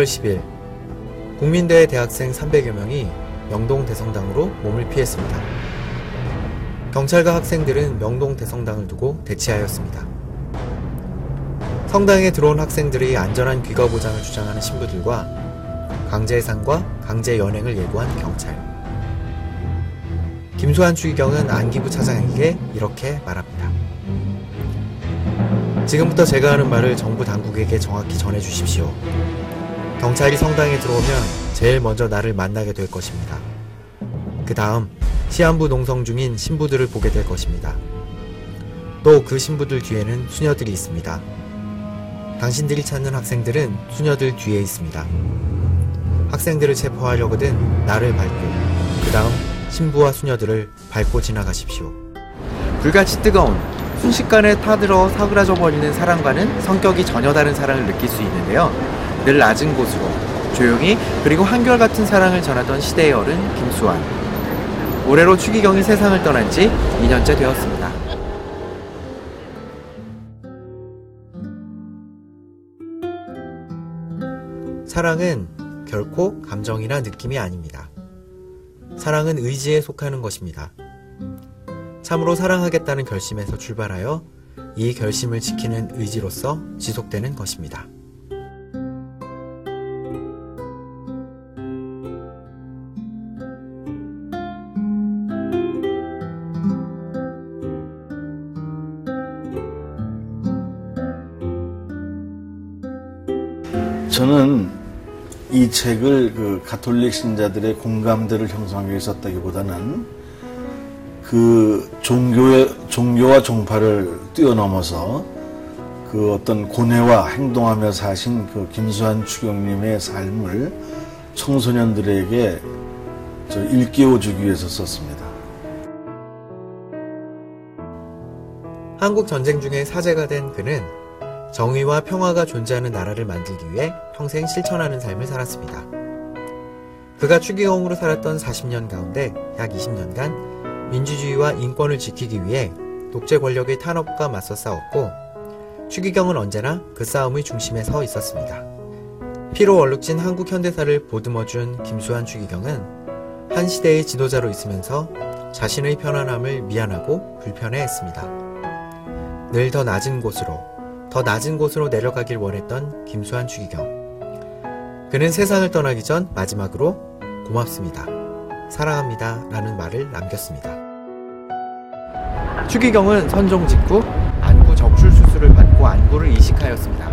6월 10일 국민대회 대학생 300여 명이 명동 대성당으로 몸을 피했습니다. 경찰과 학생들은 명동 대성당을 두고 대치하였습니다. 성당에 들어온 학생들의 안전한 귀가 보장을 주장하는 신부들과 강제 해산과 강제 연행을 예고한 경찰. 김수환 추기경은 안기부 차장에게 이렇게 말합니다. 지금부터 제가 하는 말을 정부 당국에게 정확히 전해 주십시오. 경찰이 성당에 들어오면 제일 먼저 나를 만나게 될 것입니다. 그 다음 시한부 농성 중인 신부들을 보게 될 것입니다. 또 그 신부들 뒤에는 수녀들이 있습니다. 당신들이 찾는 학생들은 수녀들 뒤에 있습니다. 학생들을 체포하려거든 나를 밟고 그 다음 신부와 수녀들을 밟고 지나가십시오. 불같이 뜨거운 순식간에 타들어 사그라져 버리는 사랑과는 성격이 전혀 다른 사랑을 느낄 수 있는데요. 늘 낮은 곳으로 조용히 그리고 한결같은 사랑을 전하던 시대의 어른 김수환. 올해로 추기경이 세상을 떠난 지 2년째 되었습니다. 사랑은 결코 감정이나 느낌이 아닙니다. 사랑은 의지에 속하는 것입니다. 참으로 사랑하겠다는 결심에서 출발하여 이 결심을 지키는 의지로서 지속되는 것입니다. 저는 이 책을 그 가톨릭 신자들의 공감대를 형성하기 위해 썼다기보다는 그 종교의 종교와 종파를 뛰어넘어서 그 어떤 고뇌와 행동하며 사신 그 김수환 추경님의 삶을 청소년들에게 저 일깨워 주기 위해서 썼습니다. 한국 전쟁 중에 사제가 된 그는 정의와 평화가 존재하는 나라를 만들기 위해 평생 실천하는 삶을 살았습니다. 그가 추기경으로 살았던 40년 가운데 약 20년간 민주주의와 인권을 지키기 위해 독재 권력의 탄압과 맞서 싸웠고 추기경은 언제나 그 싸움의 중심에 서 있었습니다. 피로 얼룩진 한국 현대사를 보듬어준 김수환 추기경은 한 시대의 지도자로 있으면서 자신의 편안함을 미안하고 불편해했습니다. 늘 더 낮은 곳으로, 더 낮은 곳으로 내려가길 원했던 김수환 추기경. 그는 세상을 떠나기 전 마지막으로 고맙습니다. 사랑합니다. 라는 말을 남겼습니다. 추기경은 선종 직후 안구 적출 수술을 받고 안구를 이식하였습니다.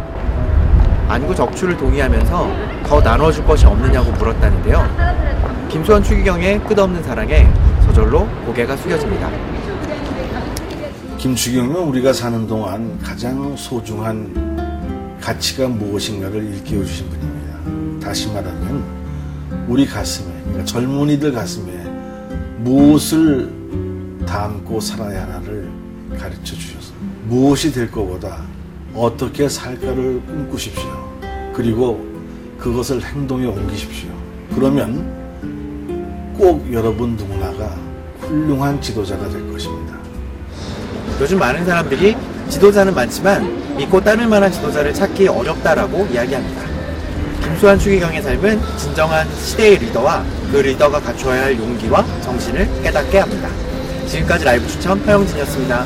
안구 적출을 동의하면서 더 나눠줄 것이 없느냐고 물었다는데요. 김수환 추기경의 끝없는 사랑에 저절로 고개가 숙여집니다. 김추경은 우리가 사는 동안 가장 소중한 가치가 무엇인가를 일깨워 주신 분입니다. 다시 말하면 우리 가슴에, 그러니까 젊은이들 가슴에 무엇을 담고 살아야 하나를 가르쳐 주셔서 무엇이 될 것보다 어떻게 살까를 꿈꾸십시오. 그리고 그것을 행동에 옮기십시오. 그러면 꼭 여러분 누구나가 훌륭한 지도자가 될 것입니다. 요즘 많은 사람들이 지도자는 많지만 믿고 따를 만한 지도자를 찾기 어렵다라고 이야기합니다. 김수환 추기경의 삶은 진정한 시대의 리더와 그 리더가 갖춰야 할 용기와 정신을 깨닫게 합니다. 지금까지 라이브 추천 허영진이었습니다.